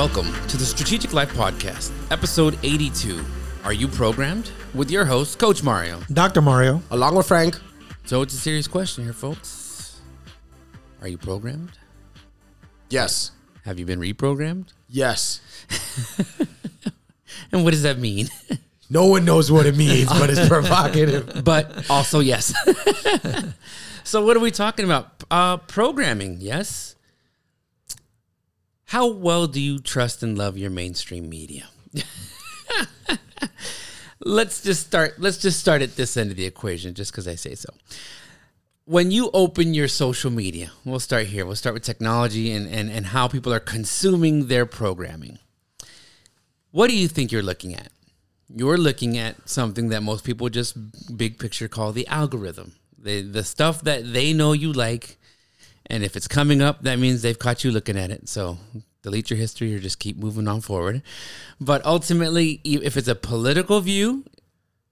Welcome to the Strategic Life Podcast, episode 82. Are you programmed? With your host, Coach Mario. Dr. Mario. Along with Frank. So it's a serious question here, folks. Are you programmed? Yes. Have you been reprogrammed? Yes. And what does that mean? No one knows what it means, but it's provocative. but also, yes. so, what are we talking about? Uh, programming, yes. How well do you trust and love your mainstream media? let's just start. Let's just start at this end of the equation, just because I say so. When you open your social media, we'll start here. We'll start with technology and, and, and how people are consuming their programming. What do you think you're looking at? You're looking at something that most people just big picture call the algorithm. The the stuff that they know you like, and if it's coming up, that means they've caught you looking at it. So delete your history or just keep moving on forward. But ultimately, if it's a political view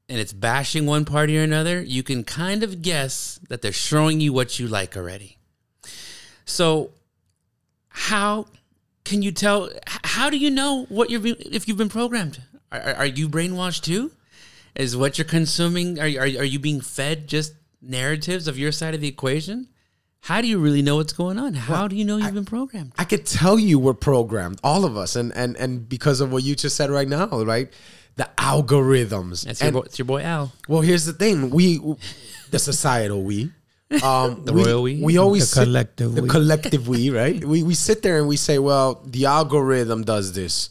and it's bashing one party or another, you can kind of guess that they're showing you what you like already. So how can you tell? How do you know what you're if you've been programmed? Are, are- are you brainwashed too? Is what you're consuming? Are are are you being fed just narratives of your side of the equation? How do you really know what's going on? How do you know you've been programmed? I could tell you we're programmed, all of us, and and and because of what you just said right now, right? The algorithms. That's your And- boy, it's your boy Al. Well, here's the thing: we, the societal we, um, The we, royal we? we always The sit- collective the collective we, right? we we sit there and we say, well, the algorithm does this,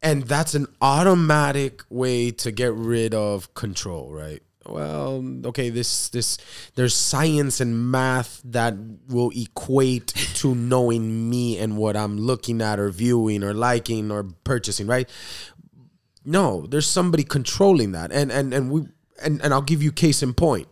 and that's an automatic way to get rid of control, right? Well, okay, this this there's science and math that will equate to knowing me and what I'm looking at or viewing or liking or purchasing, right? No, there's somebody controlling that. And and and we and, and I'll give you case in point.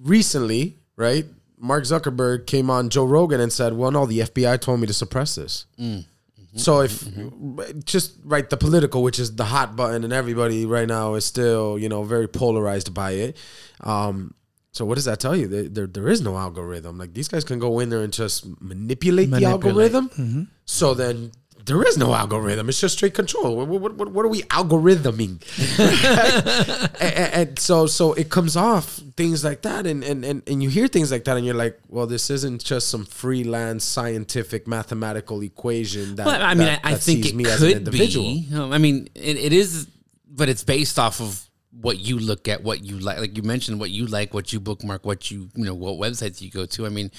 Recently, right? Mark Zuckerberg came on Joe Rogan and said, "Well, no, the FBI told me to suppress this." Mm. Mm-hmm. So if mm-hmm. just right the political, which is the hot button, and everybody right now is still you know very polarized by it. Um, so what does that tell you? There, there, there is no algorithm. Like these guys can go in there and just manipulate, the Manipulate. algorithm. Mm-hmm. So then there is no algorithm. It's just straight control. What, what, what, what are we algorithming? and, and- and so so it comes off things like that, and, and and and you hear things like that, and you're like, well, this isn't just some freelance scientific mathematical equation that. Well, I mean, that- I, I that think it me as an could individual. be. Um, I mean, it, it is, but it's based off of what you look at, what you like. Like you mentioned, what you like, what you bookmark, what you you know, what websites you go to. I mean,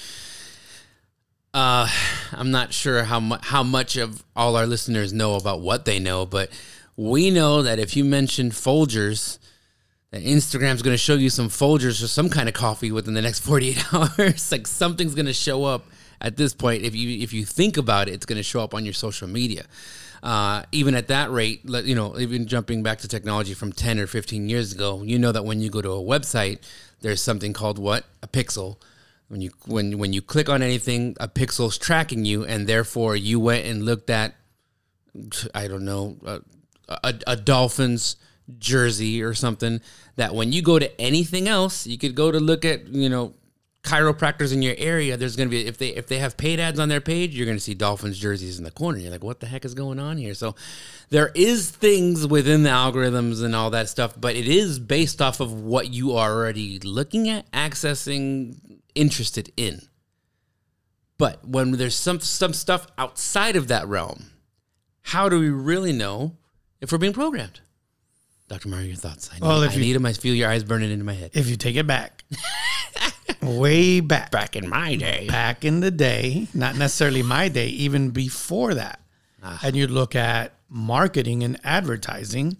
uh, I'm not sure how much how much of all our listeners know about what they know, but we know that if you mention Folgers. That Instagram's going to show you some Folgers or some kind of coffee within the next 48 hours. like something's going to show up at this point. If you if you think about it, it's going to show up on your social media. Uh, even at that rate, let- you know, even jumping back to technology from 10 or 15 years ago, you know that when you go to a website, there's something called what a pixel. When you when when you click on anything, a pixel's tracking you, and therefore you went and looked at I don't know, a, a, a Dolphins jersey or something that when you go to anything else, you could go to look at, you know, chiropractors in your area. There's going to be, if they, if they have paid ads on their page, you're going to see Dolphins jerseys in the corner. You're like, what the heck is going on here? So there is things within the algorithms and all that stuff, but it is based off of what you are already looking at, accessing, interested in. But when there's some some stuff outside of that realm, how do we really know if we're being programmed? Dr. Mario, your thoughts. I need, Well, if I you- need them. I feel your eyes burning into my head. If you take it back, way back, Back in my day. back in the day, not necessarily my day, even before that, ah. and you look at marketing and advertising,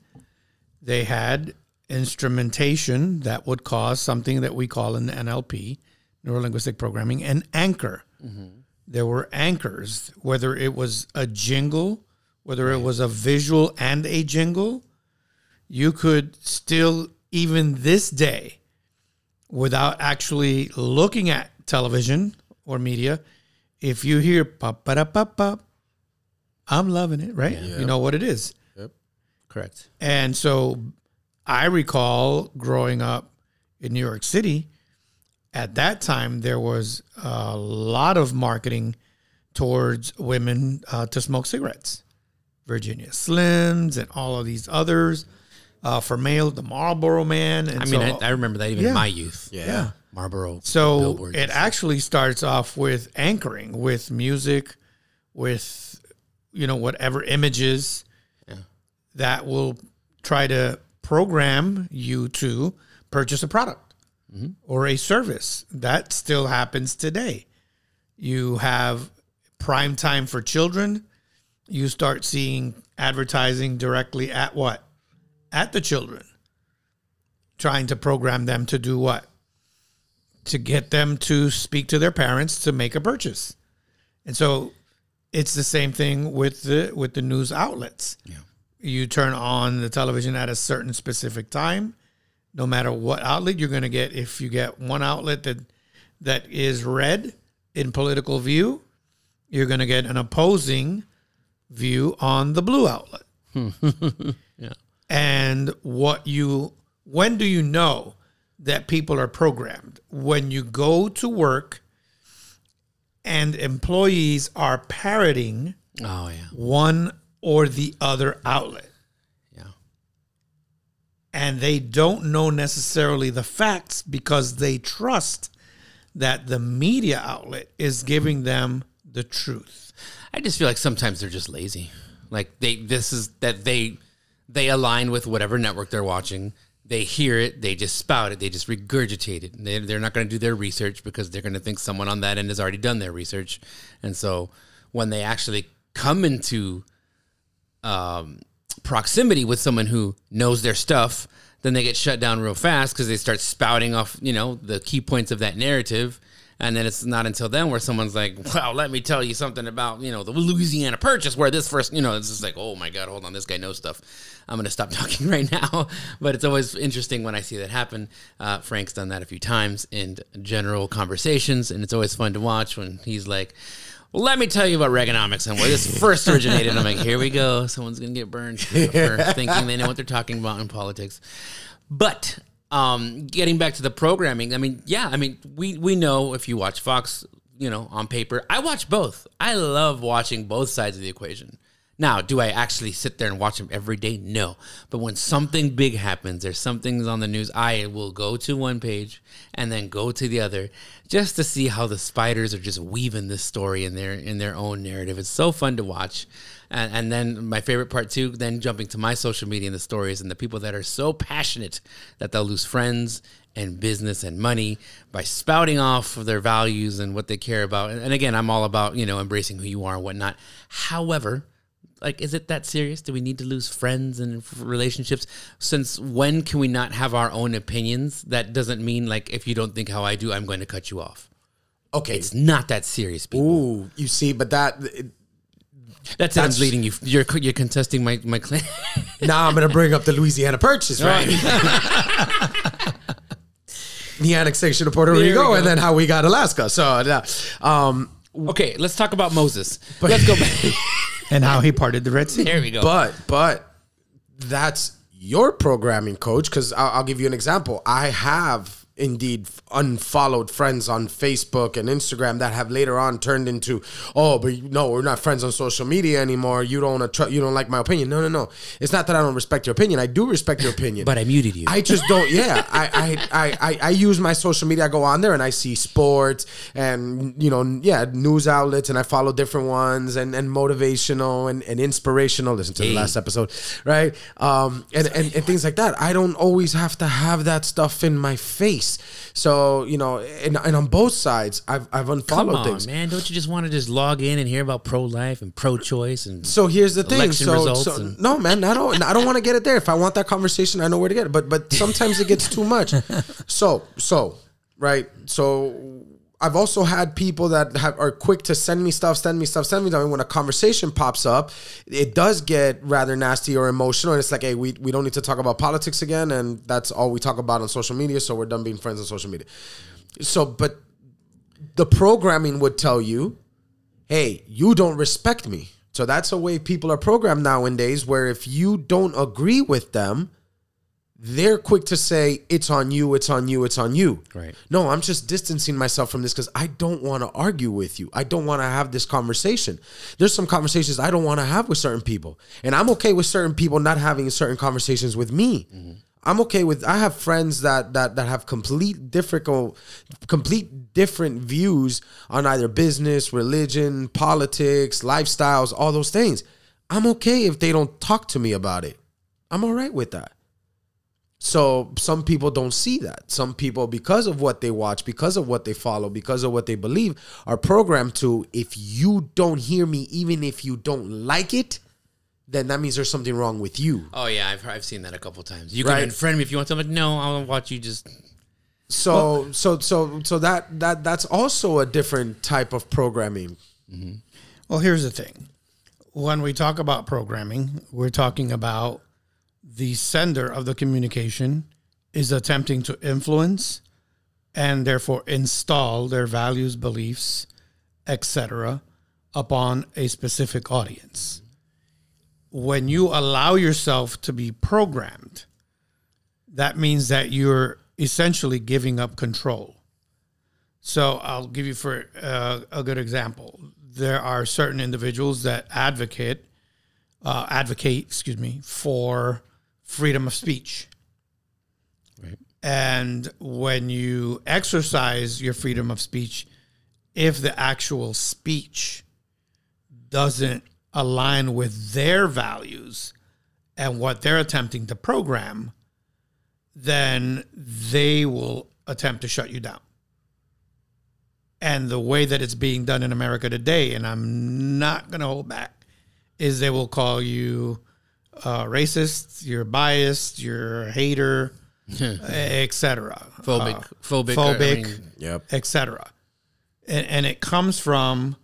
they had instrumentation that would cause something that we call in NLP, neuro linguistic programming, an anchor. Mm-hmm. There were anchors, whether it was a jingle, whether it was a visual and a jingle, you could still, even this day, without actually looking at television or media, if you hear pop pa pop pop, I'm loving it, right? You know what it is. Correct. And so I recall growing up in New York City, at that time there was a lot of marketing towards women uh, to smoke cigarettes. Virginia Slims and all of these others. Uh, for male, the Marlboro Man. And I mean, so, I, I remember that even Yeah. in my youth. yeah. Marlboro. So it actually starts off with anchoring, with music, with you know whatever images Yeah. that will try to program you to purchase a product or a service. That still happens today. You have prime time for children. You start seeing advertising directly at what? At the children. Trying to program them to do what? to get them to speak to their parents to make a purchase. And so it's the same thing with the with the news outlets. Yeah. You turn on the television at a certain specific time, no matter what outlet you're going to get if you get one outlet that that is red in political view, you're going to get an opposing view on the blue outlet. And what you when do you know that people are programmed? When you go to work and employees are parroting Oh yeah. one or the other outlet Yeah. and they don't know necessarily the facts because they trust that the media outlet is giving them the truth. I just feel like sometimes they're just lazy. Like they this is that they they align with whatever network they're watching. They hear it, they just spout it, they just regurgitate it. They, they're not going to do their research because they're going to think someone on that end has already done their research. And so when they actually come into um, proximity with someone who knows their stuff, then they get shut down real fast because they start spouting off, you know, the key points of that narrative. And then it's not until then where someone's like, "Well, let me tell you something about you know the Louisiana Purchase, where this first, you know, it's just like, oh my god, hold on, this guy knows stuff. I'm gonna stop talking right now. But it's always interesting when I see that happen. Uh, Frank's done that a few times in general conversations, and it's always fun to watch when he's like, well, let me tell you about Reaganomics and where this first originated. I'm like, here we go. Someone's going to get burned for thinking they know what they're talking about in politics. But um, getting back to the programming, I mean, yeah, I mean, we, we know if you watch Fox, you know, on paper, I watch both. I love watching both sides of the equation. Now, do I actually sit there and watch them every day? No. But when something big happens, there's something's on the news, I will go to one page and then go to the other just to see how the spiders are just weaving this story in their in their own narrative. It's so fun to watch. And, and then my favorite part too, then jumping to my social media and the stories and the people that are so passionate that they'll lose friends and business and money by spouting off of their values and what they care about. And, and again, I'm all about, you know, embracing who you are and whatnot. However, like is it that serious do we need to lose friends and relationships since when can we not have our own opinions that doesn't mean like if you don't think how i do i'm going to cut you off Okay. it's not that serious people Ooh, you see, but that it, that's it. I'm leading you. You're you're contesting my my claim. Now I'm going to bring up the Louisiana Purchase, right? the annexation of Puerto There Rico, and then how we got Alaska. So, uh, um, okay let's talk about moses. But, let's go back. And how he parted the Red Sea. there we go. But but that's your programming coach because I'll, I'll give you an example. I have indeed unfollowed friends on Facebook and Instagram that have later on turned into, oh, but no, we're not friends on social media anymore. You don't attr- you don't like my opinion. No, no, no. It's not that I don't respect your opinion. I do respect your opinion. but i muted you I just don't. Yeah, I, I, I, I, I use my social media. I go on there and I see sports and you know, yeah, news outlets, and I follow different ones and, and motivational and, and inspirational. Listen to the last episode, right? Um, and, and and things like that. I don't always have to have that stuff in my face. So you know, and, and on both sides, I've I've Come unfollowed on, things. man! Don't you just want to just log in and hear about pro-life and pro-choice and So here's the thing. So, so and- no, man, I don't. I don't want to get it there. If I want that conversation, I know where to get it. But but sometimes it gets too much. So so right. So I've also had people that have, are quick to send me stuff, send me stuff, send me stuff. And when a conversation pops up, it does get rather nasty or emotional. And it's like, hey, we, we don't need to talk about politics again. And that's all we talk about on social media. So we're done being friends on social media. So, but the programming would tell you, hey, you don't respect me. So that's a way people are programmed nowadays where if you don't agree with them, they're quick to say it's on you, it's on you, it's on you. Right. No, I'm just distancing myself from this because I don't want to argue with you. I don't want to have this conversation. There's some conversations I don't want to have with certain people, and I'm okay with certain people not having certain conversations with me. Mm-hmm. I'm okay with. I have friends that that that have complete different, oh, complete different views on either business, religion, politics, lifestyles, all those things. I'm okay if they don't talk to me about it. I'm all right with that. So some people don't see that. Some people, because of what they watch, because of what they follow, because of what they believe, are programmed to if you don't hear me, even if you don't like it, then that means there's something wrong with you. Oh yeah, I've I've seen that a couple times. You Right. can unfriend me if you want to. I'm like, no, I'll watch you just. So so so so that that that's also a different type of programming. Mm-hmm. Well, here's the thing. When we talk about programming, we're talking about the sender of the communication is attempting to influence and therefore install their values, beliefs, etc. upon a specific audience. When you allow yourself to be programmed, that means that you're essentially giving up control. So I'll give you for uh, a good example. There are certain individuals that advocate, uh, advocate, excuse me, for freedom of speech. Right. And when you exercise your freedom of speech, if the actual speech doesn't align with their values and what they're attempting to program, then they will attempt to shut you down. And the way that it's being done in America today, and I'm not going to hold back, is they will call you uh, racist, you're biased, you're a hater, etc. Phobic, phobic, phobic, I mean, Yep. etc. And, and it comes from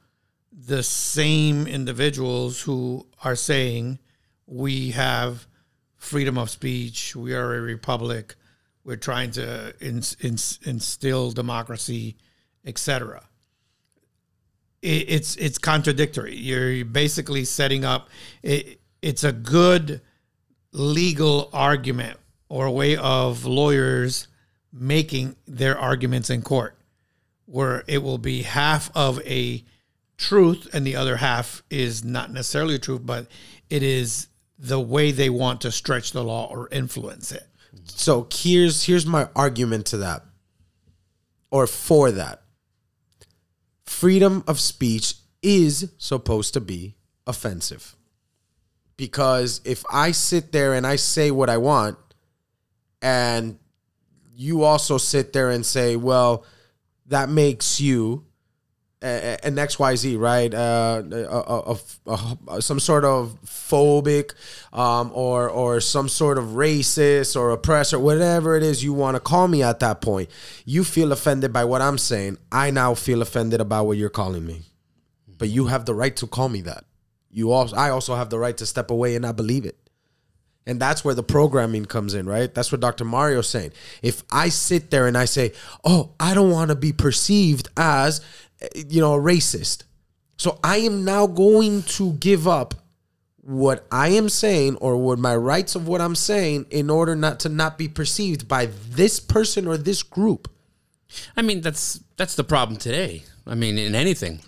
the same individuals who are saying we have freedom of speech, we are a republic, we're trying to ins- ins- instill democracy, etc. It, it's it's contradictory. You're basically setting up. It, it's a good legal argument or way of lawyers making their arguments in court where it will be half of a truth and the other half is not necessarily a truth, but it is the way they want to stretch the law or influence it. So here's here's my argument to that, or for that. Freedom of speech is supposed to be offensive, because if I sit there and I say what I want, and you also sit there and say, well, that makes you an XYZ, right? Uh, a, a, a, some sort of phobic um, or, or some sort of racist or oppressor, whatever it is you want to call me at that point. You feel offended by what I'm saying. I now feel offended about what you're calling me. But you have the right to call me that. You also, I also have the right to step away and not believe it. And that's where the programming comes in, right? That's what Dr. Mario's saying. If I sit there and I say, "Oh, I don't want to be perceived as, you know, a racist," so I am now going to give up what I am saying or what my rights of what I'm saying in order not to not be perceived by this person or this group. I mean, that's that's the problem today. I mean, in anything,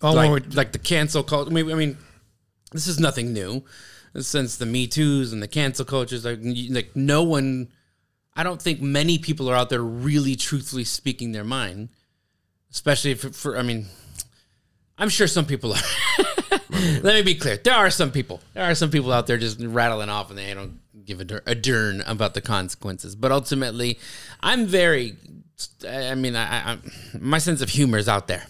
Oh, like like the cancel culture. I mean, I mean, this is nothing new. Since the Me Too's and the cancel cultures, like like no one, I don't think many people are out there really truthfully speaking their mind. Especially for, for I mean, I'm sure some people are. Let me be clear. There are some people. There are some people out there just rattling off and they don't give a, a darn about the consequences. But ultimately, I'm very. I mean, I, I, my sense of humor is out there.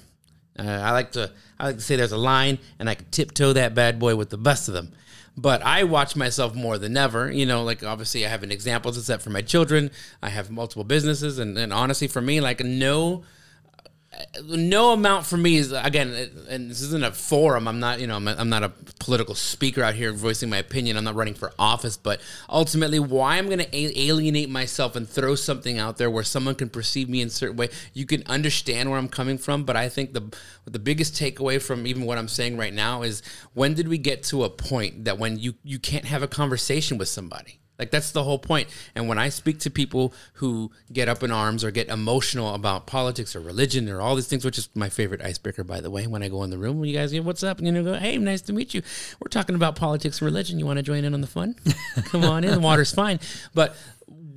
Uh, I like to. I like to say there's a line, and I can tiptoe that bad boy with the best of them. But I watch myself more than ever. You know, like obviously I have an example to set for my children. I have multiple businesses, and, and honestly, for me, like no no amount for me is again and this isn't a forum. I'm not you know I'm, not a political speaker out here voicing my opinion. I'm not running for office but ultimately why i'm going to alienate myself and throw something out there where someone can perceive me in a certain way you can understand where i'm coming from but i think the the biggest takeaway from even what i'm saying right now is when did we get to a point that when you you can't have a conversation with somebody Like that's the whole point. And when I speak to people who get up in arms or get emotional about politics or religion or all these things, which is my favorite icebreaker, by the way, when I go in the room, when you guys "What's up?" and you know, go, "Hey, nice to meet you. We're talking about politics and religion. You want to join in on the fun? Come on in. The water's fine." But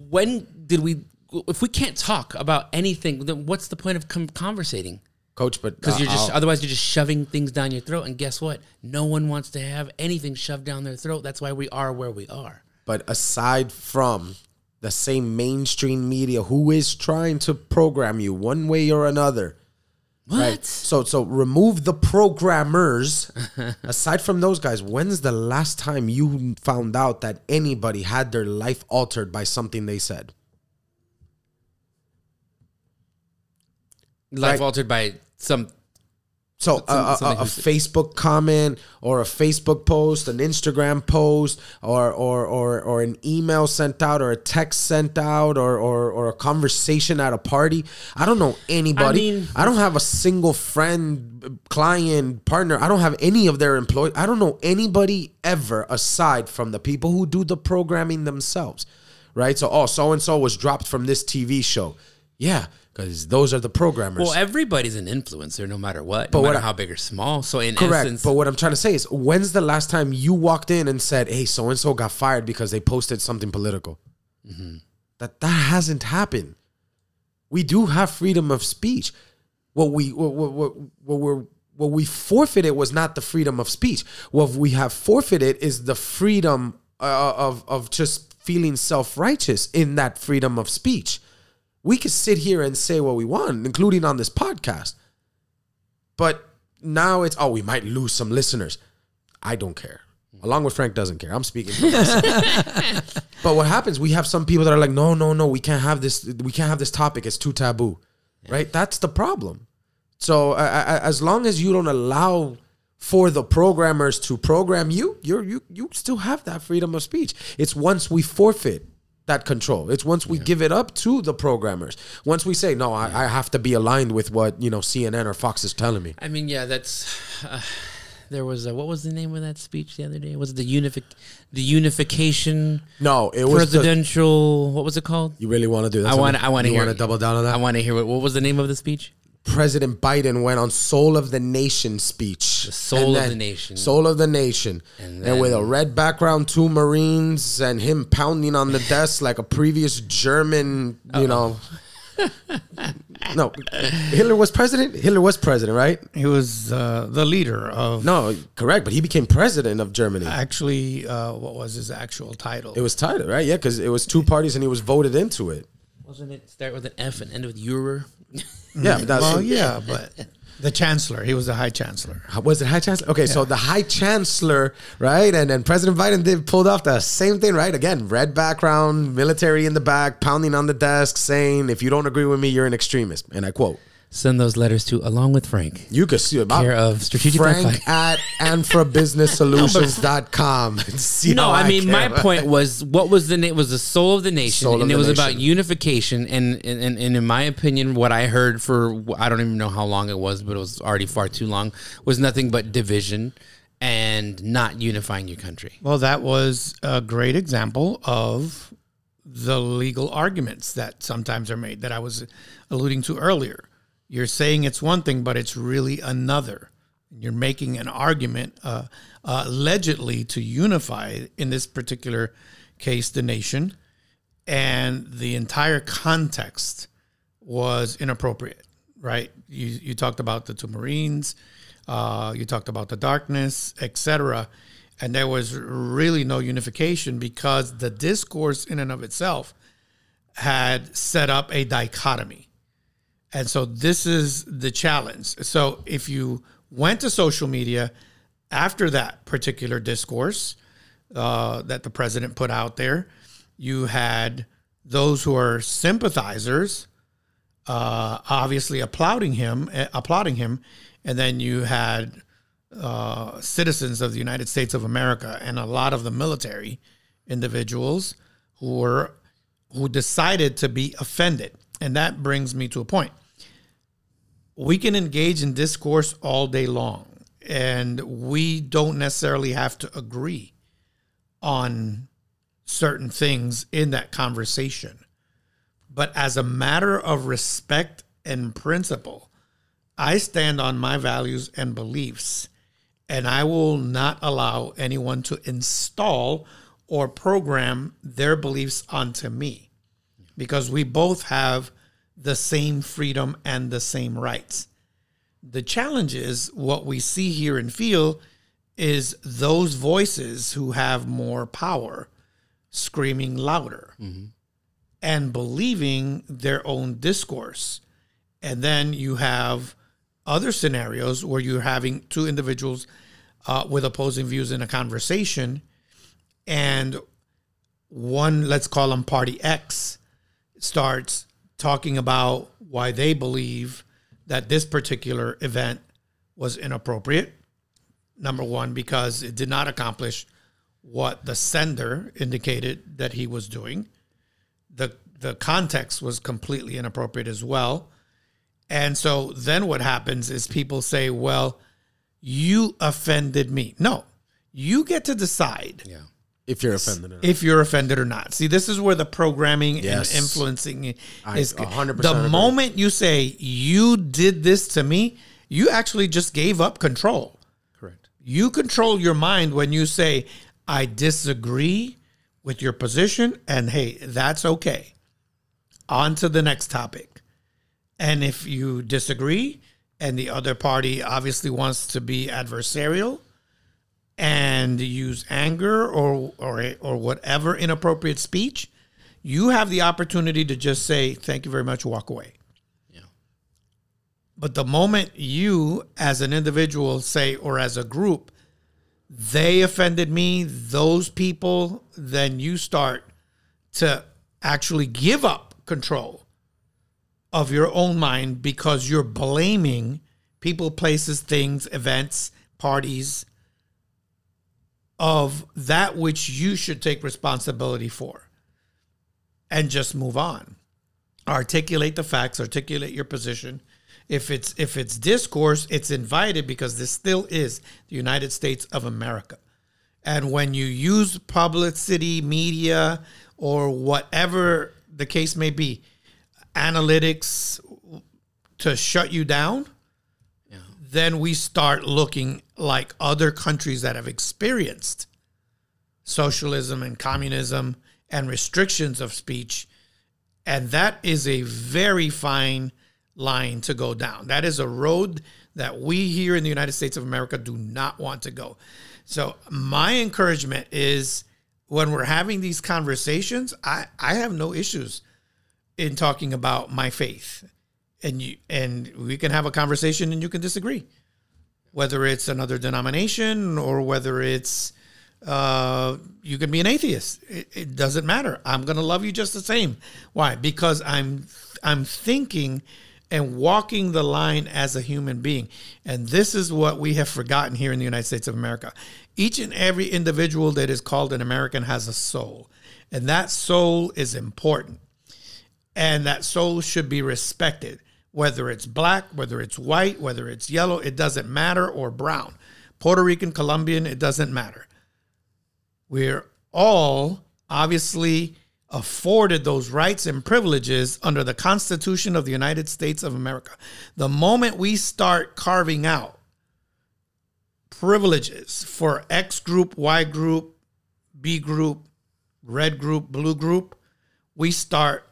when did we? If we can't talk about anything, then what's the point of com- conversating? Coach, but Because uh, you're just I'll- otherwise you're just shoving things down your throat, and guess what? No one wants to have anything shoved down their throat. That's why we are where we are. But aside from the same mainstream media who is trying to program you one way or another, What? right? So so remove the programmers. aside from those guys, when's the last time you found out that anybody had their life altered by something they said? Life altered by some. So a, a, a, a Facebook comment or a Facebook post, an Instagram post, or or or or an email sent out, or a text sent out, or or, or a conversation at a party. I don't know anybody. I, mean- don't have a single friend, client, partner. I don't have any of their employees. I don't know anybody ever aside from the people who do the programming themselves. Right. So oh, so and so was dropped from this TV show. Yeah, because those are the programmers. Well, everybody's an influencer, no matter what, But no what matter I- how big or small. So in Correct. essence, But what I'm trying to say is, when's the last time you walked in and said, "Hey, so and so got fired because they posted something political"? Mm-hmm. That that hasn't happened. We do have freedom of speech. What we what what, what, what we're what we forfeited was not the freedom of speech. What we have forfeited is the freedom uh, of of just feeling self righteous in that freedom of speech. We could sit here and say what we want, including on this podcast. But now it's oh, we might lose some listeners. I don't care. Along with Frank doesn't care. I'm speaking for but what happens? We have some people that are like, no, no, no, we can't have this. We can't have this topic. It's too taboo, right? That's the problem. So uh, uh, as long as you don't allow for the programmers to program you, you're you you still have that freedom of speech. It's once we forfeit that control. It's once we give it up to the programmers. Once we say, no, I, I have to be aligned with what you know CNN or Fox is telling me. I mean, yeah, that's. Uh, there was a, what was the name of that speech the other day? Was it the unific, the unification No, it was the, presidential? what was it called? You really want to do that? I want. I want to You hear. want to double down on that? I want to hear what, what was the name of the speech? President Biden went on Soul of the Nation speech. The Soul of the Nation. Soul of the Nation. And And, with a red background, two Marines, and him pounding on the desk like a previous German, you know. no, Hitler was president? Hitler was president, right? He was uh, the leader of No, correct. But he became president of Germany. actually uh, what was his actual title? It was title, right? Yeah, because it was two parties and he was voted into it. Wasn't it start with an F and end with Eurer? Yeah, but that's, well, yeah, but the chancellor. He was the high chancellor. was it high chancellor? Okay, so the high chancellor, right? And then President Biden did pulled off the same thing, right? Again, red background, military in the back, pounding on the desk, saying, "If you don't agree with me, you're an extremist." And I quote. Send those letters to along with Frank. You can see about Care of Strategic Frank Wi-Fi. at anfrabusinesssolutions.com. See No, how I mean my point was what was the name was the soul of the nation, Soul of and it was nation. about unification. And, and and and in my opinion, what I heard for I don't even know how long it was, but it was already far too long. Was nothing but division and not unifying your country. Well, that was a great example of the legal arguments that sometimes are made that I was alluding to earlier. You're saying it's one thing, but it's really another. You're making an argument uh, uh, allegedly to unify, in this particular case, the nation, and the entire context was inappropriate, right? You, you talked about the two Marines, uh, you talked about the darkness, etc. And there was really no unification because the discourse in and of itself had set up a dichotomy. And so this is the challenge. So if you went to social media after that particular discourse uh, that the president put out there, you had those who are sympathizers uh, obviously applauding him, eh, applauding him, and then you had uh, citizens of the United States of America and a lot of the military individuals who were who decided to be offended, and that brings me to a point. We can engage in discourse all day long, and we don't necessarily have to agree on certain things in that conversation. But as a matter of respect and principle, I stand on my values and beliefs, and I will not allow anyone to install or program their beliefs onto me because we both have the same freedom and the same rights. The challenge is what we see, hear, and feel is those voices who have more power screaming louder and believing their own discourse. And then you have other scenarios where you're having two individuals uh, with opposing views in a conversation, and one, let's call them party X, starts talking about why they believe that this particular event was inappropriate. Number one, because it did not accomplish what the sender indicated that he was doing. The the context was completely inappropriate as well. And so then what happens is people say, well, you offended me. No, you get to decide Yeah. If you're offended. if you're offended or not. See, this is where the programming Yes. and influencing I is. 100% the agree. moment you say you did this to me, you actually just gave up control. Correct. You control your mind when you say, I disagree with your position, and hey, that's okay. On to the next topic. And if you disagree, and the other party obviously wants to be adversarial and use anger or, or, or whatever inappropriate speech, you have the opportunity to just say, Thank you very much, walk away. Yeah. But the moment you, as an individual, say, or as a group, they offended me, those people, then you start to actually give up control of your own mind because you're blaming people, places, things, events, parties of that which you should take responsibility for and just move on. Articulate the facts articulate your position. If it's if it's discourse it's invited because this still is the united states of america. And when you use publicity media or whatever the case may be analytics to shut you down then we start looking like other countries that have experienced socialism and communism and restrictions of speech. And that is a very fine line to go down. That is a road that we here in the United States of America do not want to go. So, my encouragement is when we're having these conversations, I, I have no issues in talking about my faith. And you and we can have a conversation and you can disagree. Whether it's another denomination or whether it's uh, you can be an atheist. It, it doesn't matter. I'm going to love you just the same. Why? Because I'm I'm thinking and walking the line as a human being. And this is what we have forgotten here in the United States of America. Each and every individual that is called an American has a soul. And that soul is important. And that soul should be respected. Whether it's black, whether it's white, whether it's yellow, it doesn't matter, or brown. Puerto Rican, Colombian, it doesn't matter. We're all obviously afforded those rights and privileges under the Constitution of the United States of America. The moment we start carving out privileges for X group, Y group, B group, red group, blue group, we start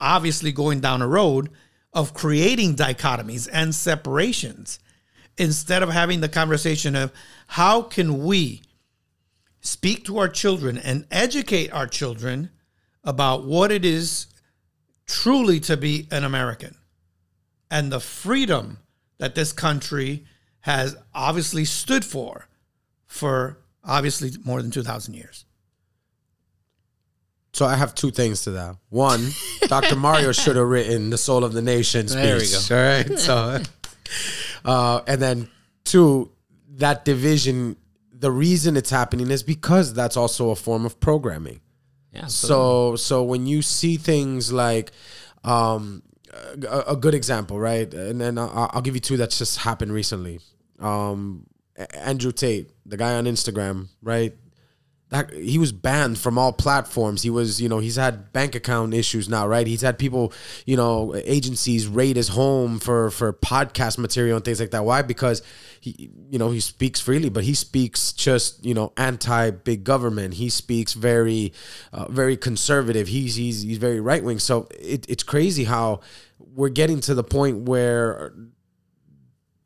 obviously going down a road of creating dichotomies and separations instead of having the conversation of how can we speak to our children and educate our children about what it is truly to be an American and the freedom that this country has obviously stood for for obviously more than 2000 years. So I have two things to that. One, Dr. Mario should have written "The Soul of the Nation" speech. There we go. All right. So, uh, and then two, that division. The reason it's happening is because that's also a form of programming. Yeah. So so when you see things like um a, a good example, right? And then I'll, I'll give you two that's just happened recently. Um Andrew Tate, the guy on Instagram, right? He was banned from all platforms. He was, you know, he's had bank account issues now, right? He's had people, you know, agencies raid his home for for podcast material and things like that. Why? Because he, you know, he speaks freely, but he speaks just, you know, anti big government. He speaks very, uh, very conservative. He's he's he's very right wing. So it, it's crazy how we're getting to the point where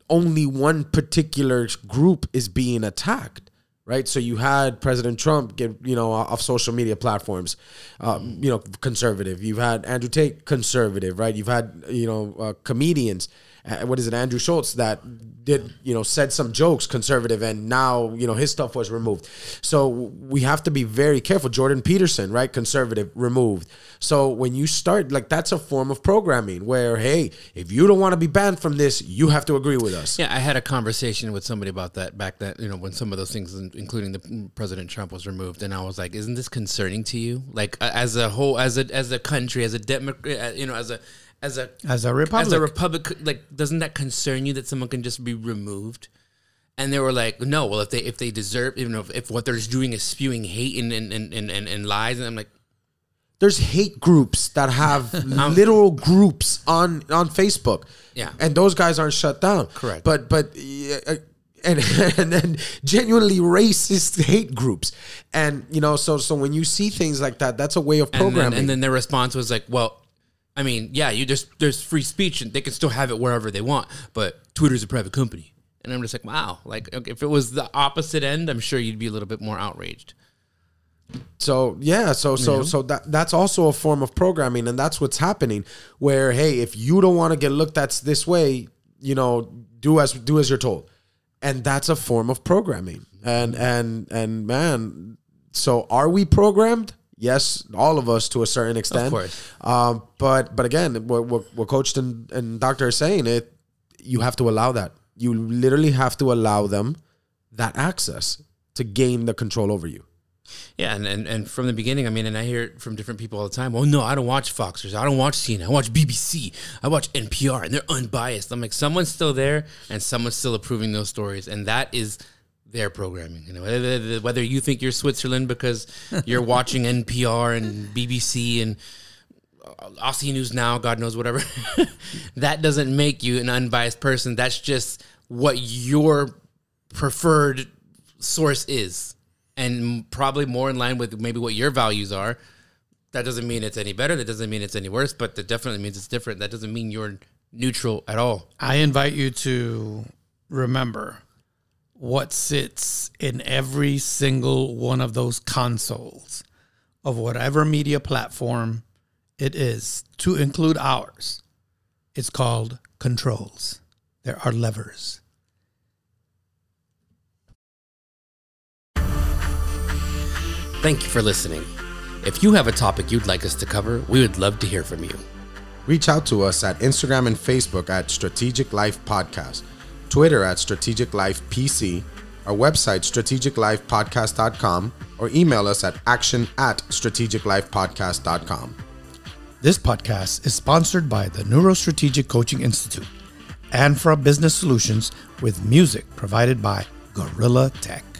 only one particular group is being attacked right? So you had President Trump get you know off social media platforms, um, you know, conservative. You've had Andrew Tate, conservative, right? You've had you know uh, comedians. Uh, what is it, Andrew Schulz, that did you know said some jokes conservative, and now you know his stuff was removed. So we have to be very careful. Jordan Peterson, right, conservative, removed. So when you start like that's a form of programming where hey, if you don't want to be banned from this, you have to agree with us. Yeah, I had a conversation with somebody about that back that you know when some of those things, including the President Trump, was removed, and I was like, isn't this concerning to you? Like as a whole, as a as a country, as a democrat, you know, as a as a as a republic. As a republic, like doesn't that concern you that someone can just be removed? And they were like, no. Well, if they if they deserve, you know, if, if what they're doing is spewing hate and and, and, and, and lies, and I'm like, there's hate groups that have literal groups on on Facebook. Yeah, and those guys aren't shut down. Correct. But but. Uh, and and then genuinely racist hate groups, and you know, so so when you see things like that, that's a way of programming. And then, and then their response was like, "Well, I mean, yeah, you just there's free speech and they can still have it wherever they want, but Twitter's a private company. And I'm just like, wow, like if it was the opposite end, I'm sure you'd be a little bit more outraged. So yeah, so so yeah. so that that's also a form of programming, and that's what's happening. Where hey, if you don't want to get looked at this way, you know, do as do as you're told, and that's a form of programming. And and and man, so are we programmed? Yes, all of us to a certain extent. Of course. Um, but but again, what, what, what coach and, and doctor are saying it, you have to allow that. You literally have to allow them that access to gain the control over you. Yeah, and, and, and from the beginning, I mean, and I hear it from different people all the time. Oh no, I don't watch Fox I don't watch CNN. I watch BBC. I watch NPR, and they're unbiased. I'm like, someone's still there, and someone's still approving those stories, and that is their programming. You know, whether, you think you're Switzerland because you're watching NPR and BBC and Aussie News Now, God knows whatever, that doesn't make you an unbiased person. That's just what your preferred source is, and probably more in line with maybe what your values are. That doesn't mean it's any better. That doesn't mean it's any worse. But that definitely means it's different. That doesn't mean you're neutral at all. I invite you to remember what sits in every single one of those consoles of whatever media platform it is, to include ours. It's called controls. There are levers. Thank you for listening. If you have a topic you'd like us to cover, we would love to hear from you. Reach out to us at Instagram and Facebook at Strategic Life Podcast Twitter at Strategic Life PC, our website, strategiclifepodcast.com, or email us at action at strategiclifepodcast.com. This podcast is sponsored by the Neurostrategic Coaching Institute and from Business Solutions with music provided by Gorilla Tech.